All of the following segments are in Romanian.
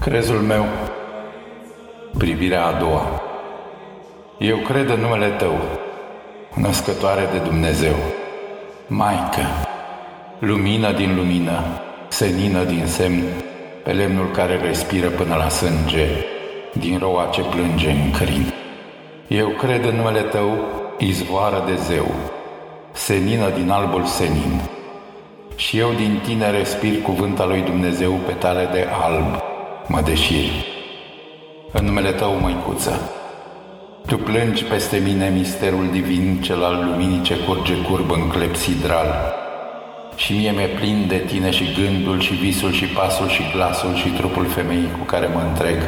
Crezul meu, privirea a doua. Eu cred în numele Tău, născătoare de Dumnezeu, Maică, lumină din lumină, senină din semn, pe lemnul care respiră până la sânge, din roa ce plânge în crin. Eu cred în numele Tău, izvoară de zeu, senină din albul senin, și eu din tine respir cuvânta lui Dumnezeu pe tale de alb, mă deșiri. În numele tău, măicuță, tu plângi peste mine misterul divin, cel al luminii ce curge curb în clepsidral. Și mie mi-e plin de tine și gândul și visul și pasul și glasul și trupul femeii cu care mă întreg.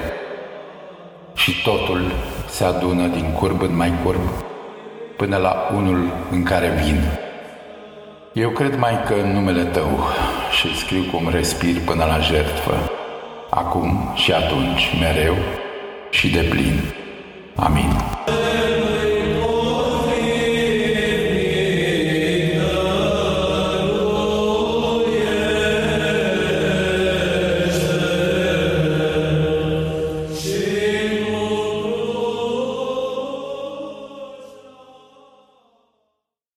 Și totul se adună din curb în mai curb, până la unul în care vin. Eu cred mai că în numele Tău și scriu cum respir până la jertfă, acum și atunci, mereu și de plin. Amin.